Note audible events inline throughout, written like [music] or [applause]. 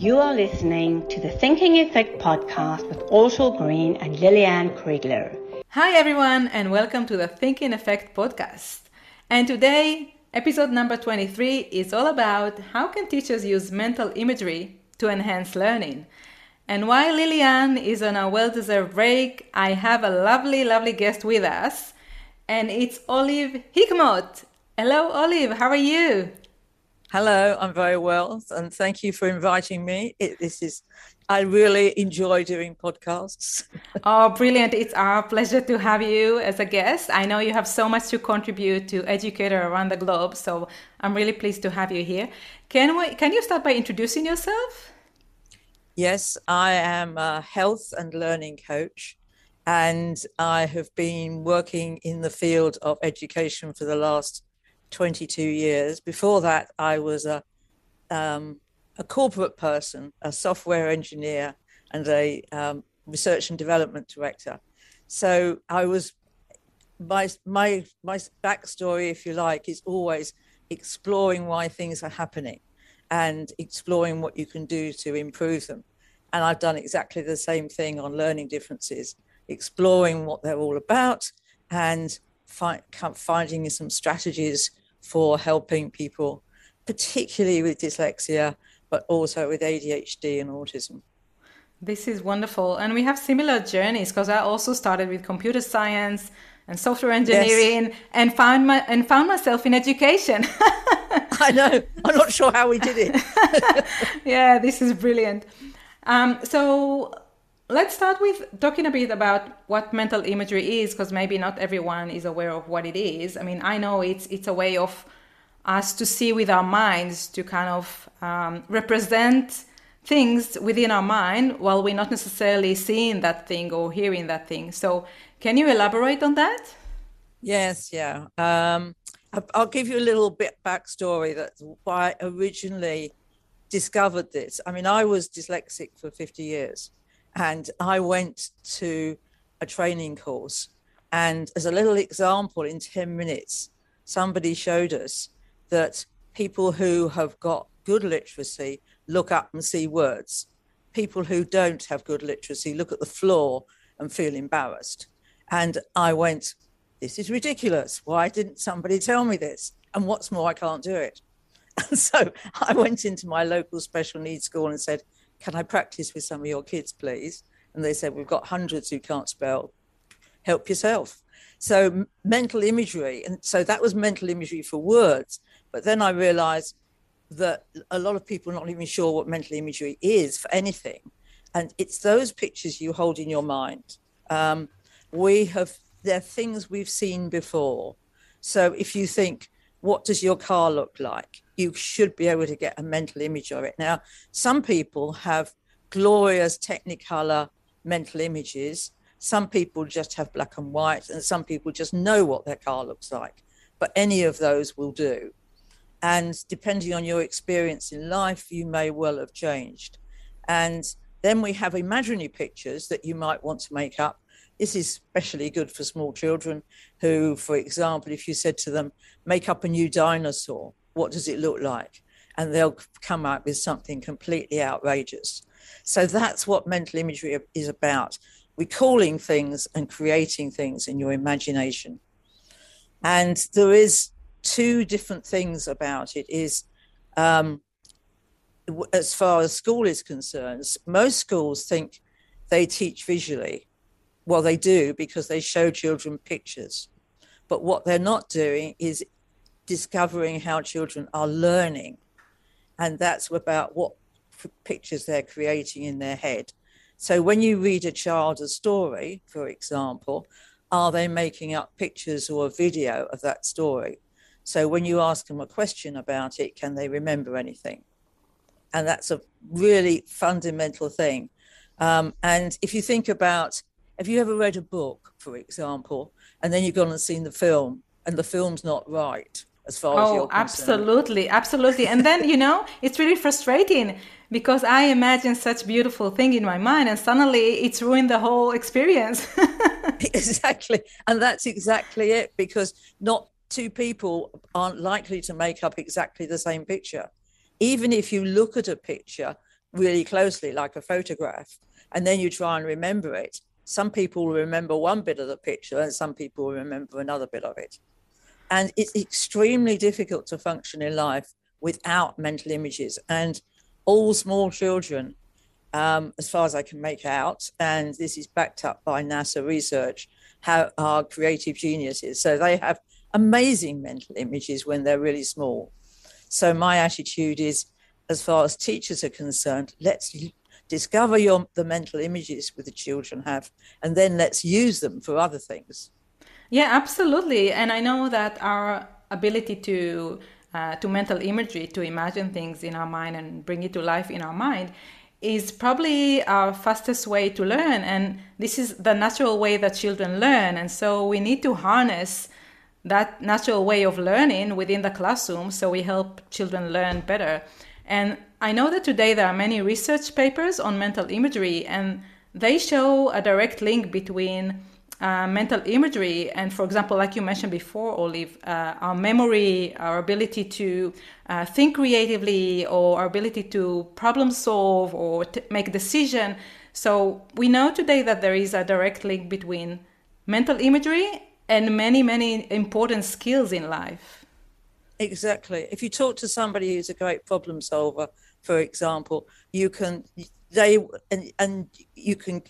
You are listening to the Thinking Effect podcast with Ortal Green and Lili-Ann Kriegler. Hi, everyone, and welcome to the Thinking Effect podcast. And today, episode number 23 is all about how can teachers use mental imagery to enhance learning. And while Lili-Ann is on a well deserved break, I have a lovely, lovely guest with us, and it's Olive Hickmott. Hello, Olive, how are you? Hello, I'm very well, and thank you for inviting me. It, this is, I really enjoy doing podcasts. [laughs] oh, brilliant! It's our pleasure to have you as a guest. I know you have so much to contribute to educator around the globe, so I'm really pleased to have you here. Can we? Can you start by introducing yourself? Yes, I am a health and learning coach, and I have been working in the field of education for the last 22 years. Before that, I was a um, a corporate person, a software engineer, and a um, research and development director. So I was my my my backstory, if you like, is always exploring why things are happening and exploring what you can do to improve them. And I've done exactly the same thing on learning differences, exploring what they're all about and fi- finding some strategies for helping people, particularly with dyslexia, but also with ADHD and autism. This is wonderful. And we have similar journeys because I also started with computer science and software engineering yes. and found my and found myself in education. [laughs] I know. [laughs] I'm not sure how we did it. [laughs] yeah, this is brilliant. Um, so let's start with talking a bit about what mental imagery is because maybe not everyone is aware of what it is. I mean i know it's it's a way of us to see with our minds to kind of um, represent things within our mind while we're not necessarily seeing that thing or hearing that thing. So can you elaborate on that? Yes yeah. Um, i'll give you a little bit backstory that's why i originally discovered this. I mean i was dyslexic for 50 years and I went to a training course. And as a little example, in 10 minutes, somebody showed us that people who have got good literacy look up and see words. People who don't have good literacy look at the floor and feel embarrassed. And I went, This is ridiculous. Why didn't somebody tell me this? And what's more, I can't do it. [laughs] And so I went into my local special needs school and said, can I practice with some of your kids, please? And they said, We've got hundreds who can't spell. Help yourself. So, mental imagery. And so that was mental imagery for words. But then I realized that a lot of people are not even sure what mental imagery is for anything. And it's those pictures you hold in your mind. Um, we have, they're things we've seen before. So if you think, what does your car look like? You should be able to get a mental image of it. Now, some people have glorious Technicolor mental images. Some people just have black and white, and some people just know what their car looks like. But any of those will do. And depending on your experience in life, you may well have changed. And then we have imaginary pictures that you might want to make up this is especially good for small children who, for example, if you said to them, make up a new dinosaur, what does it look like? And they'll come up with something completely outrageous. So that's what mental imagery is about recalling things and creating things in your imagination. And there is two different things about it is um, as far as school is concerned, most schools think they teach visually well, they do because they show children pictures. But what they're not doing is discovering how children are learning. And that's about what pictures they're creating in their head. So when you read a child a story, for example, are they making up pictures or a video of that story? So when you ask them a question about it, can they remember anything? And that's a really fundamental thing. Um, and if you think about have you ever read a book, for example, and then you've gone and seen the film, and the film's not right as far oh, as you're concerned? absolutely, absolutely. And then you know, it's really frustrating because I imagine such beautiful thing in my mind, and suddenly it's ruined the whole experience. [laughs] [laughs] exactly, and that's exactly it. Because not two people aren't likely to make up exactly the same picture. Even if you look at a picture really closely, like a photograph, and then you try and remember it. Some people remember one bit of the picture, and some people remember another bit of it. And it's extremely difficult to function in life without mental images. And all small children, um, as far as I can make out, and this is backed up by NASA research, have, are creative geniuses. So they have amazing mental images when they're really small. So my attitude is, as far as teachers are concerned, let's discover your the mental images with the children have, and then let's use them for other things. Yeah, absolutely. And I know that our ability to uh, to mental imagery, to imagine things in our mind and bring it to life in our mind, is probably our fastest way to learn. And this is the natural way that children learn. And so we need to harness that natural way of learning within the classroom so we help children learn better. And I know that today there are many research papers on mental imagery, and they show a direct link between uh, mental imagery and for example like you mentioned before olive uh, our memory our ability to uh, think creatively or our ability to problem solve or t- make decision. So we know today that there is a direct link between mental imagery and many many important skills in life exactly. If you talk to somebody who's a great problem solver for example you can they and, and you can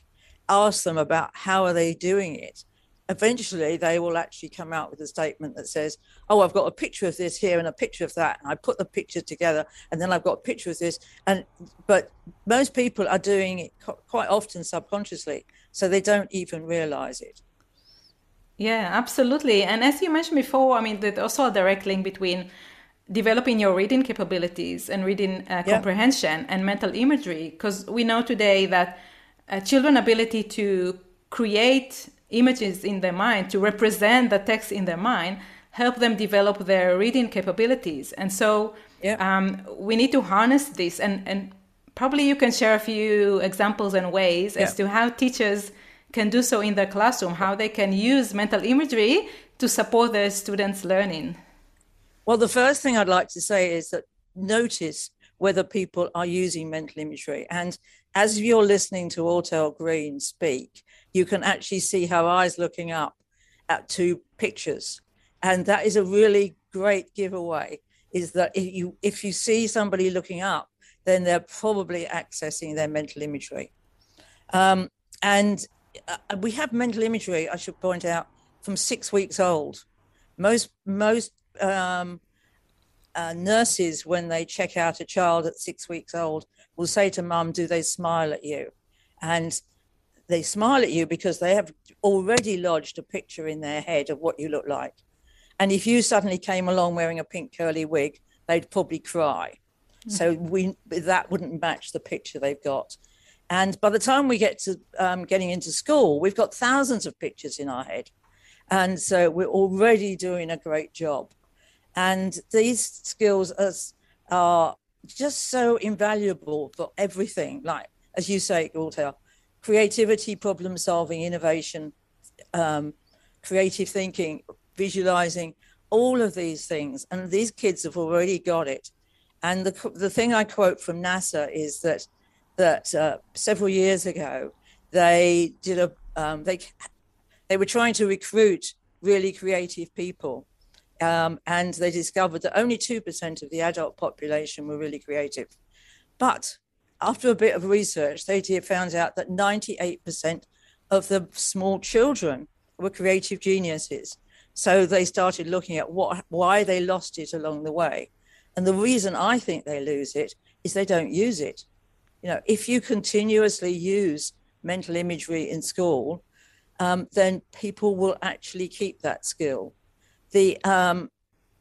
ask them about how are they doing it. Eventually they will actually come out with a statement that says oh i've got a picture of this here and a picture of that. And i put the picture together and then i've got a picture of this. And but most people are doing it quite often subconsciously so they don't even realize it yeah absolutely and as you mentioned before i mean there's also a direct link between developing your reading capabilities and reading uh, yeah. comprehension and mental imagery because we know today that uh, children ability to create images in their mind to represent the text in their mind help them develop their reading capabilities and so yeah. um, we need to harness this and, and probably you can share a few examples and ways yeah. as to how teachers can do so in their classroom how they can use mental imagery to support their students learning well the first thing i'd like to say is that notice whether people are using mental imagery and as you're listening to Ortal Green speak, you can actually see her eyes looking up at two pictures. And that is a really great giveaway is that if you if you see somebody looking up, then they're probably accessing their mental imagery. Um, and uh, we have mental imagery, I should point out, from six weeks old. Most most um, uh, nurses, when they check out a child at six weeks old, will say to mum, Do they smile at you? And they smile at you because they have already lodged a picture in their head of what you look like. And if you suddenly came along wearing a pink curly wig, they'd probably cry. Mm-hmm. So we that wouldn't match the picture they've got. And by the time we get to um, getting into school, we've got thousands of pictures in our head. And so we're already doing a great job. And these skills are, just so invaluable for everything. Like, as you say, Ortal, creativity, problem solving, innovation, um, creative thinking, visualizing, all of these things. And these kids have already got it. And the, the thing I quote from NASA is that that uh, several years ago they did a um, they they were trying to recruit really creative people um, and they discovered that only 2% of the adult population were really creative. But after a bit of research, they found out that 98% of the small children were creative geniuses. So they started looking at what, why they lost it along the way. And the reason I think they lose it is they don't use it. You know, if you continuously use mental imagery in school, um, then people will actually keep that skill the um,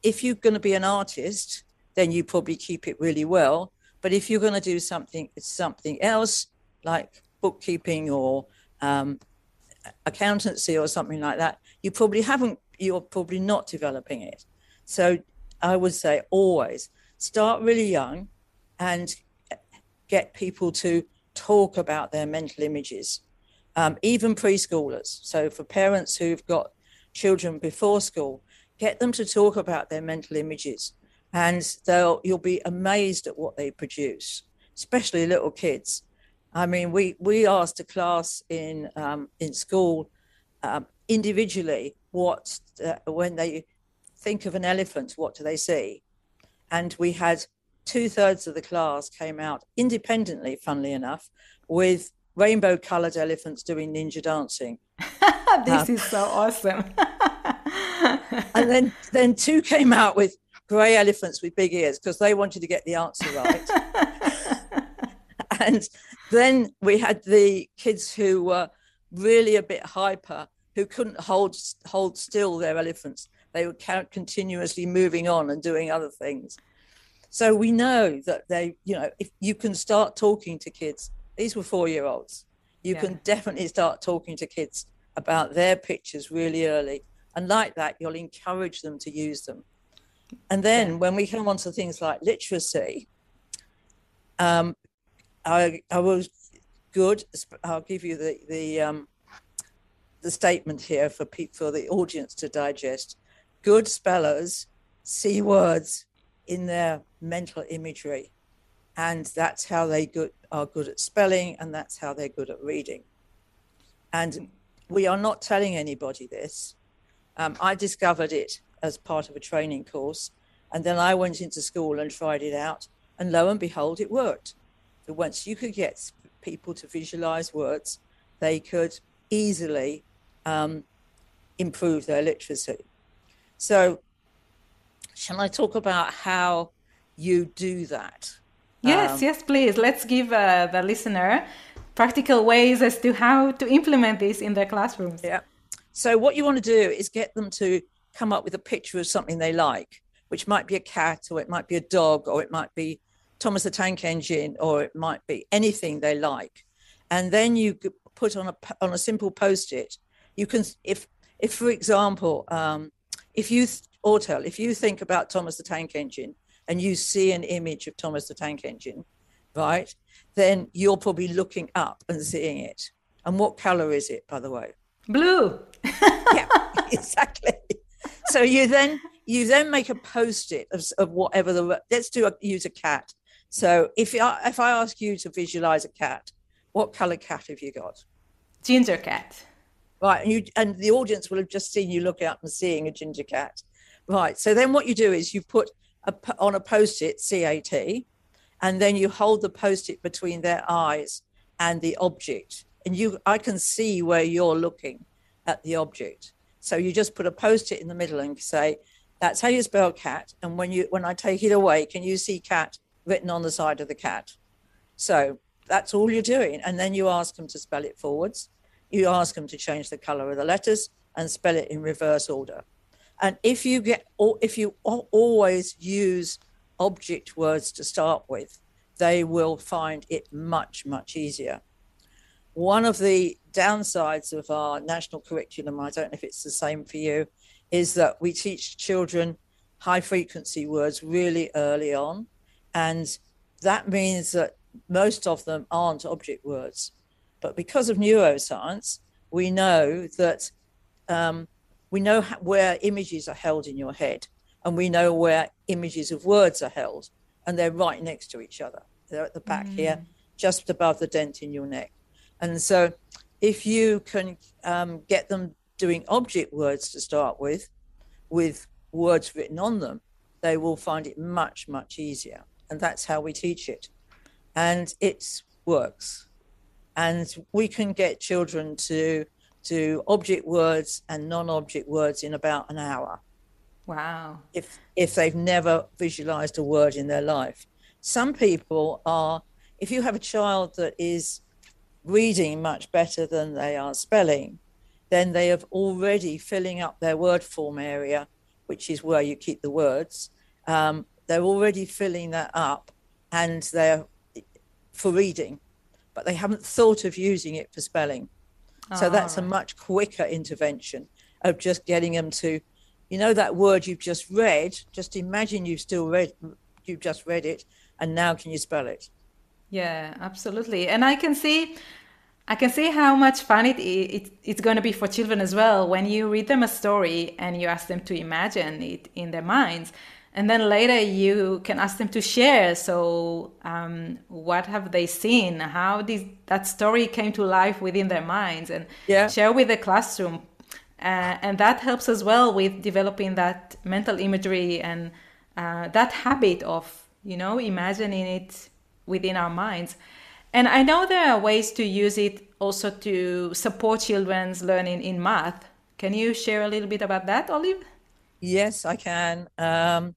if you're going to be an artist, then you probably keep it really well. But if you're going to do something something else like bookkeeping or um, accountancy or something like that, you probably haven't. You're probably not developing it. So I would say always start really young and get people to talk about their mental images, um, even preschoolers. So for parents who've got children before school, get them to talk about their mental images and they'll you'll be amazed at what they produce especially little kids. I mean, we we asked a class in um, in school um, individually what uh, when they think of an elephant, what do they see? And we had two thirds of the class came out independently, funnily enough, with rainbow coloured elephants doing ninja dancing. [laughs] this um, is so awesome. [laughs] and then then two came out with grey elephants with big ears because they wanted to get the answer right. [laughs] and then we had the kids who were really a bit hyper, who couldn't hold hold still their elephants. They were continuously moving on and doing other things. So we know that they, you know, if you can start talking to kids, these were four year olds, you yeah. can definitely start talking to kids about their pictures really early. And like that, you'll encourage them to use them. And then yeah. when we come on to things like literacy, um, I, I was good. I'll give you the, the, um, the statement here for people, for the audience to digest. Good spellers see words in their mental imagery, and that's how they good, are good at spelling, and that's how they're good at reading. And we are not telling anybody this. Um, I discovered it as part of a training course, and then I went into school and tried it out, and lo and behold, it worked. So once you could get people to visualize words, they could easily um, improve their literacy. So, shall I talk about how you do that? Yes, um, yes, please. Let's give uh, the listener practical ways as to how to implement this in their classrooms. Yeah. So, what you want to do is get them to come up with a picture of something they like, which might be a cat, or it might be a dog, or it might be Thomas the Tank Engine, or it might be anything they like. And then you put on a on a simple post-it. You can, if if for example, um, if you Ortal, if you think about Thomas the Tank Engine and you see an image of Thomas the Tank Engine, right, then you're probably looking up and seeing it. And what color is it, by the way? Blue. [laughs] yeah, [laughs] exactly. So you then you then make a post-it of, of whatever the let's do a, use a cat. So if I, if I ask you to visualize a cat, what color cat have you got? Ginger cat. Right, and you and the audience will have just seen you look out and seeing a ginger cat. Right. So then what you do is you put a, on a post-it CAT, and then you hold the post-it between their eyes and the object, and you I can see where you're looking at the object. So you just put a post-it in the middle and say, "That's how you spell cat." And when you when I take it away, can you see cat written on the side of the cat? So that's all you're doing, and then you ask them to spell it forwards. You ask them to change the color of the letters and spell it in reverse order. And if you get, or if you always use object words to start with, they will find it much, much easier. One of the downsides of our national curriculum, I don't know if it's the same for you, is that we teach children high frequency words really early on. And that means that most of them aren't object words. But because of neuroscience, we know that um, we know where images are held in your head and we know where images of words are held and they're right next to each other. They're at the back mm. here just above the dent in your neck. And so if you can um, get them doing object words to start with with words written on them they will find it much much easier. And that's how we teach it. And it works. And we can get children to to object words and non-object words in about an hour. Wow. If if they've never visualized a word in their life. Some people are if you have a child that is reading much better than they are spelling, then they have already filling up their word form area, which is where you keep the words. Um, they're already filling that up and they're for reading, but they haven't thought of using it for spelling. So oh, that's right. a ah. much quicker intervention of just getting them to, you know, that word you've just read. Just imagine you've still read, you've just read it, and now can you spell it? Yeah, absolutely. And I can see, I can see how much fun it, it it's going to be for children as well when you read them a story and you ask them to imagine it in their minds. And then later you can ask them to share. So um, what have they seen? How did that story came to life within their minds? And yeah. share with the classroom. Uh, and that helps as well with developing that mental imagery and uh, that habit of you know imagining it within our minds. And i know there are ways to use it also to support children's learning in math. Can you share a little bit about that olive? Yes i can. Um,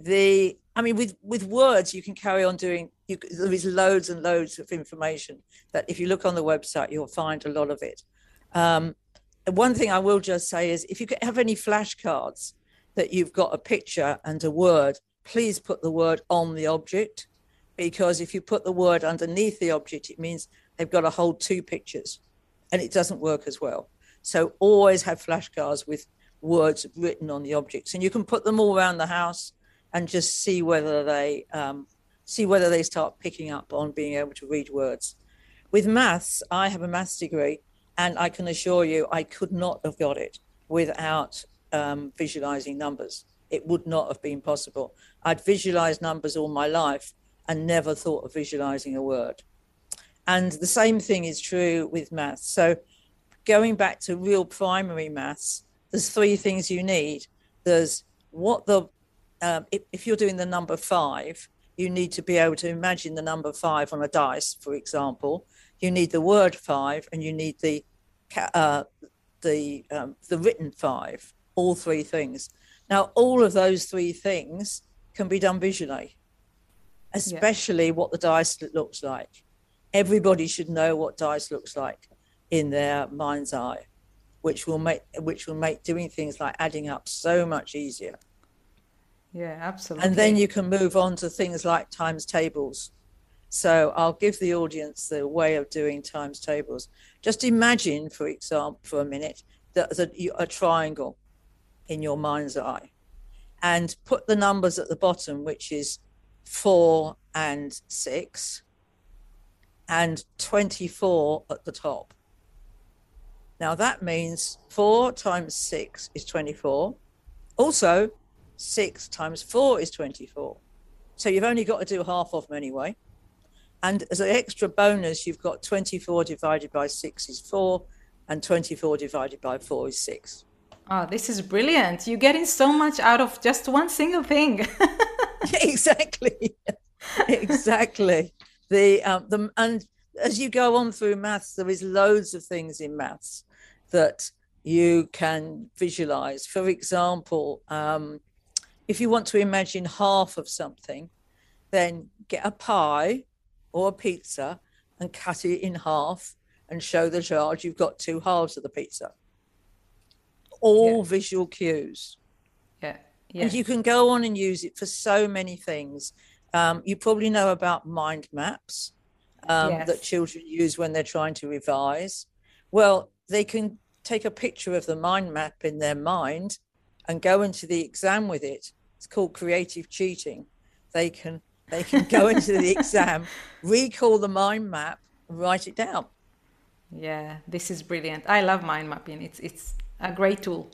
the i mean with with words you can carry on doing you, there is loads and loads of information that if you look on the website you'll find a lot of it. Um, one thing i will just say is if you have any flashcards that you've got a picture and a word please put the word on the object because if you put the word underneath the object it means they've got to hold two pictures and it doesn't work as well. So always have flashcards with words written on the objects and you can put them all around the house and just see whether they um, see whether they start picking up on being able to read words. With maths, I have a maths degree, and I can assure you, I could not have got it without um, visualizing numbers. It would not have been possible. I'd visualized numbers all my life and never thought of visualizing a word. And the same thing is true with maths. So, going back to real primary maths, there's three things you need. There's what the um, if, if, you're doing the number five, you need to be able to imagine the number five on a dice, for example. You need the word five, and you need the uh, the um, the written five. All three things. Now, all of those three things can be done visually, especially yeah. what the dice looks like. Everybody should know what dice looks like in their mind's eye, which will make which will make doing things like adding up so much easier. Yeah, absolutely. And then you can move on to things like times tables. So I'll give the audience the way of doing times tables. Just imagine, for example, for a minute, that, that you, a triangle in your mind's eye and put the numbers at the bottom, which is four and six, and 24 at the top. Now that means four times six is 24. Also, 6 times 4 is 24. So you've only got to do half of them anyway. And as an extra bonus, you've got 24 divided by 6 is 4, and 24 divided by 4 is 6. Oh, this is brilliant. You're getting so much out of just one single thing. [laughs] [laughs] exactly. [laughs] exactly. The, um, the, and as you go on through maths, there is loads of things in maths that you can visualize. For example, um, if you want to imagine half of something, then get a pie or a pizza and cut it in half and show the child you've got two halves of the pizza. All yeah. visual cues. Yeah. yeah. And you can go on and use it for so many things. Um, you probably know about mind maps um, yes. that children use when they're trying to revise. Well, they can take a picture of the mind map in their mind and go into the exam with it it's called creative cheating. They can they can go into the exam, [laughs] recall the mind map, and write it down. Yeah, this is brilliant. I love mind mapping. It's it's a great tool.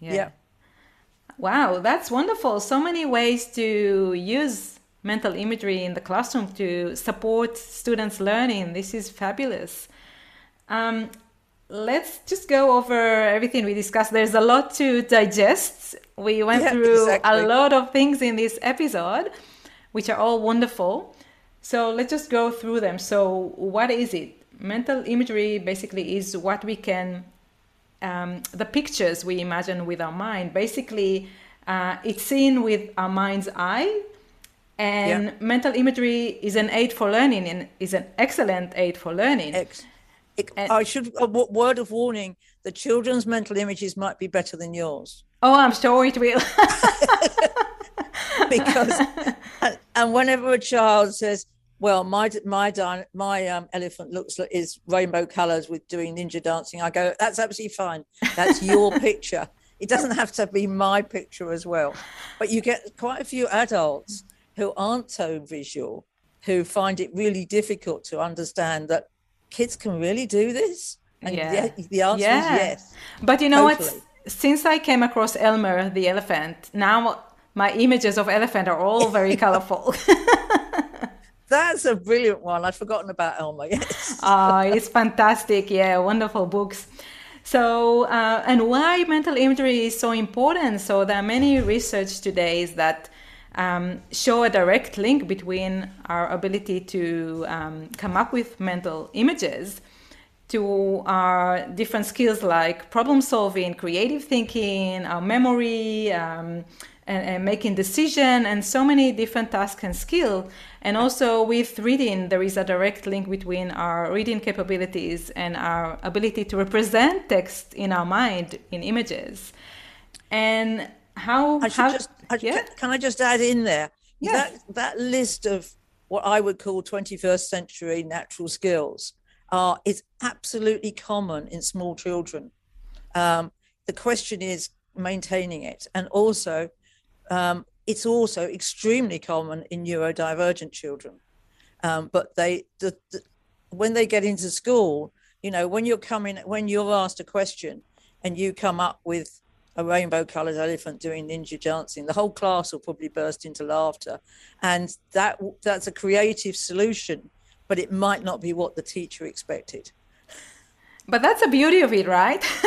Yeah. yeah. Wow, that's wonderful. So many ways to use mental imagery in the classroom to support students' learning. This is fabulous. Um, let's just go over everything we discussed. There's a lot to digest. We went yeah, through exactly. a lot of things in this episode, which are all wonderful. So let's just go through them. So, what is it? Mental imagery basically is what we can, um, the pictures we imagine with our mind. Basically, uh, it's seen with our mind's eye. And yeah. mental imagery is an aid for learning and is an excellent aid for learning. Ex- it, I should a word of warning: the children's mental images might be better than yours. Oh, I'm sorry to will. [laughs] because, and, and, whenever a child says, "Well, my my my um, elephant looks like is rainbow colours with doing ninja dancing," I go, "That's absolutely fine. That's your [laughs] picture. It doesn't have to be my picture as well." But you get quite a few adults who aren't so visual who find it really difficult to understand that kids can really do this? And yeah. the, the answer yeah. is yes. But you know totally. what? Since I came across Elmer the elephant, now my images of elephant are all very [laughs] colorful. [laughs] That's a brilliant one. I'd forgotten about Elmer. Yes. uh, it's fantastic. Yeah, wonderful books. So, uh, and why mental imagery is so important? So, there are many research today is that um, show a direct link between our ability to um, come up with mental images to our different skills like problem solving, creative thinking, our memory, um, and, and, making decision, and so many different tasks and skills. And also with reading, there is a direct link between our reading capabilities and our ability to represent text in our mind in images. And how? I how, just, I, yeah? can, can, I just add in there yes. that that list of what I would call 21st century natural skills are is absolutely common in small children. Um, the question is maintaining it, and also um, it's also extremely common in neurodivergent children. Um, but they, the, the, when they get into school, you know, when you're coming, when you're asked a question, and you come up with a rainbow colored elephant doing ninja dancing the whole class will probably burst into laughter and that that's a creative solution but it might not be what the teacher expected. But that's the beauty of it, right? [laughs]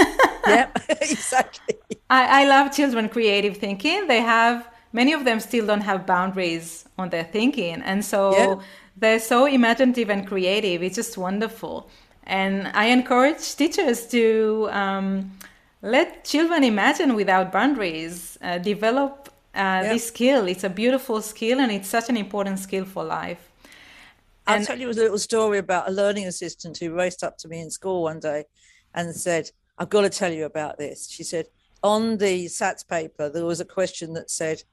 yeah, [laughs] exactly. I, I love children creative thinking. They have many of them still don't have boundaries on their thinking, and so yeah. they're so imaginative and creative. It's just wonderful, and I encourage teachers to um, let children imagine without boundaries, uh, develop uh, this skill. It's a beautiful skill, and it's such an important skill for life. I'll tell you a little story about a learning assistant who raced up to me in school one day and said, I've got to tell you about this. She said, on the SATs paper, there was a question that said,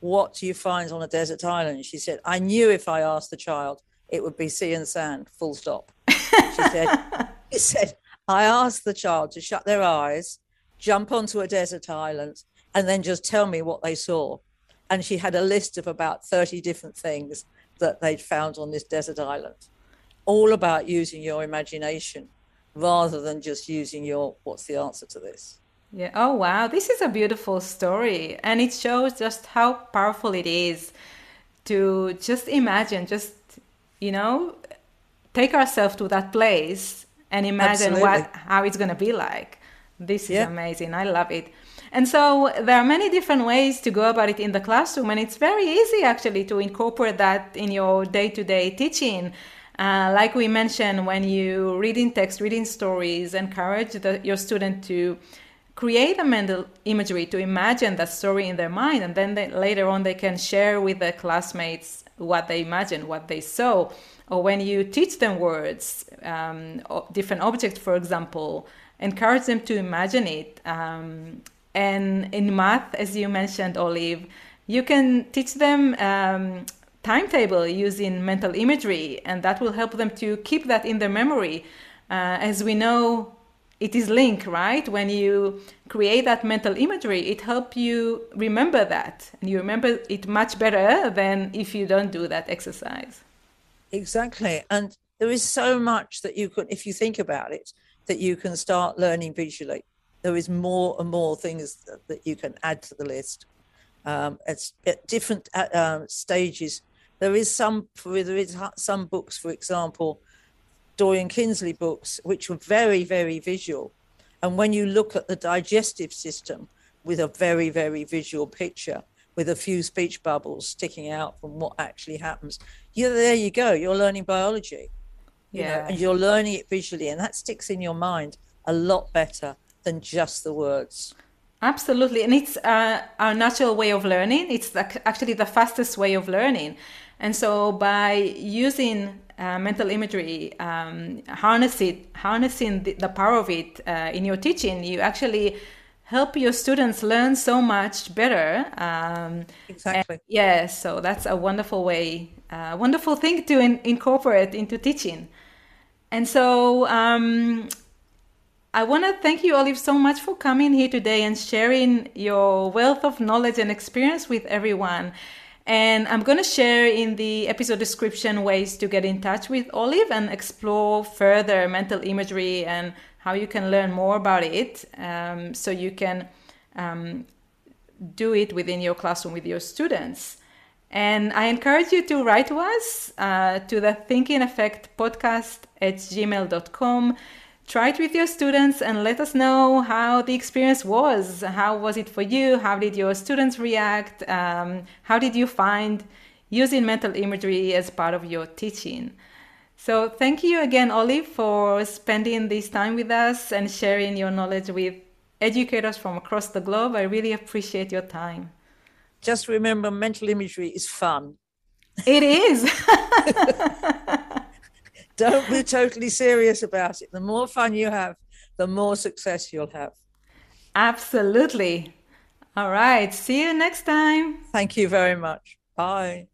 What do you find on a desert island? She said, I knew if I asked the child, it would be sea and sand, full stop. She said, [laughs] It said, I asked the child to shut their eyes, jump onto a desert island, and then just tell me what they saw. And she had a list of about 30 different things that they'd found on this desert island. All about using your imagination rather than just using your what's the answer to this. Yeah. Oh, wow. This is a beautiful story. And it shows just how powerful it is to just imagine, just, you know, take ourselves to that place and imagine Absolutely. what how it's going to be like. This is yeah. amazing. I love it. And so there are many different ways to go about it in the classroom, and it's very easy actually to incorporate that in your day to day teaching. Uh, like we mentioned, when you reading text, reading stories, encourage the, your student to create a mental imagery to imagine that story in their mind, and then they, later on they can share with their classmates what they imagined, what they saw. Or when you teach them words, um, different objects, for example, encourage them to imagine it. Um, and in math, as you mentioned, Olive, you can teach them um, timetable using mental imagery, and that will help them to keep that in their memory. Uh, as we know, it is linked, right? When you create that mental imagery, it helps you remember that, and you remember it much better than if you don't do that exercise. Exactly, and there is so much that you could, if you think about it, that you can start learning visually there is more and more things that, that you can add to the list. Um, it's at different uh, um, stages. There is some there is some books, for example, Dorling Kindersley books, which were very very visual, and when you look at the digestive system with a very very visual picture with a few speech bubbles sticking out from what actually happens, you there you go. You're learning biology, yeah, know, and you're learning it visually, and that sticks in your mind a lot better than just the words. Absolutely. And it's uh, our natural way of learning. It's actually the fastest way of learning. And so by using uh, mental imagery, um, harness it, harnessing the, the, power of it uh, in your teaching, you actually help your students learn so much better. Um, exactly. yeah, so that's a wonderful way, uh, wonderful thing to in, incorporate into teaching. And so um, I want to thank you, Olive, so much for coming here today and sharing your wealth of knowledge and experience with everyone. And I'm going to share in the episode description ways to get in touch with Olive and explore further mental imagery and how you can learn more about it um, so you can um, do it within your classroom with your students. And I encourage you to write to us uh, to the Thinking Effect podcast at gmail.com. Try it with your students and let us know how the experience was. How was it for you? How did your students react? Um, how did you find using mental imagery as part of your teaching? So, thank you again, Olive, for spending this time with us and sharing your knowledge with educators from across the globe. I really appreciate your time. Just remember, mental imagery is fun. It is. [laughs] [laughs] Don't be totally serious about it. The more fun you have, the more success you'll have. Absolutely. All right. See you next time. Thank you very much. Bye.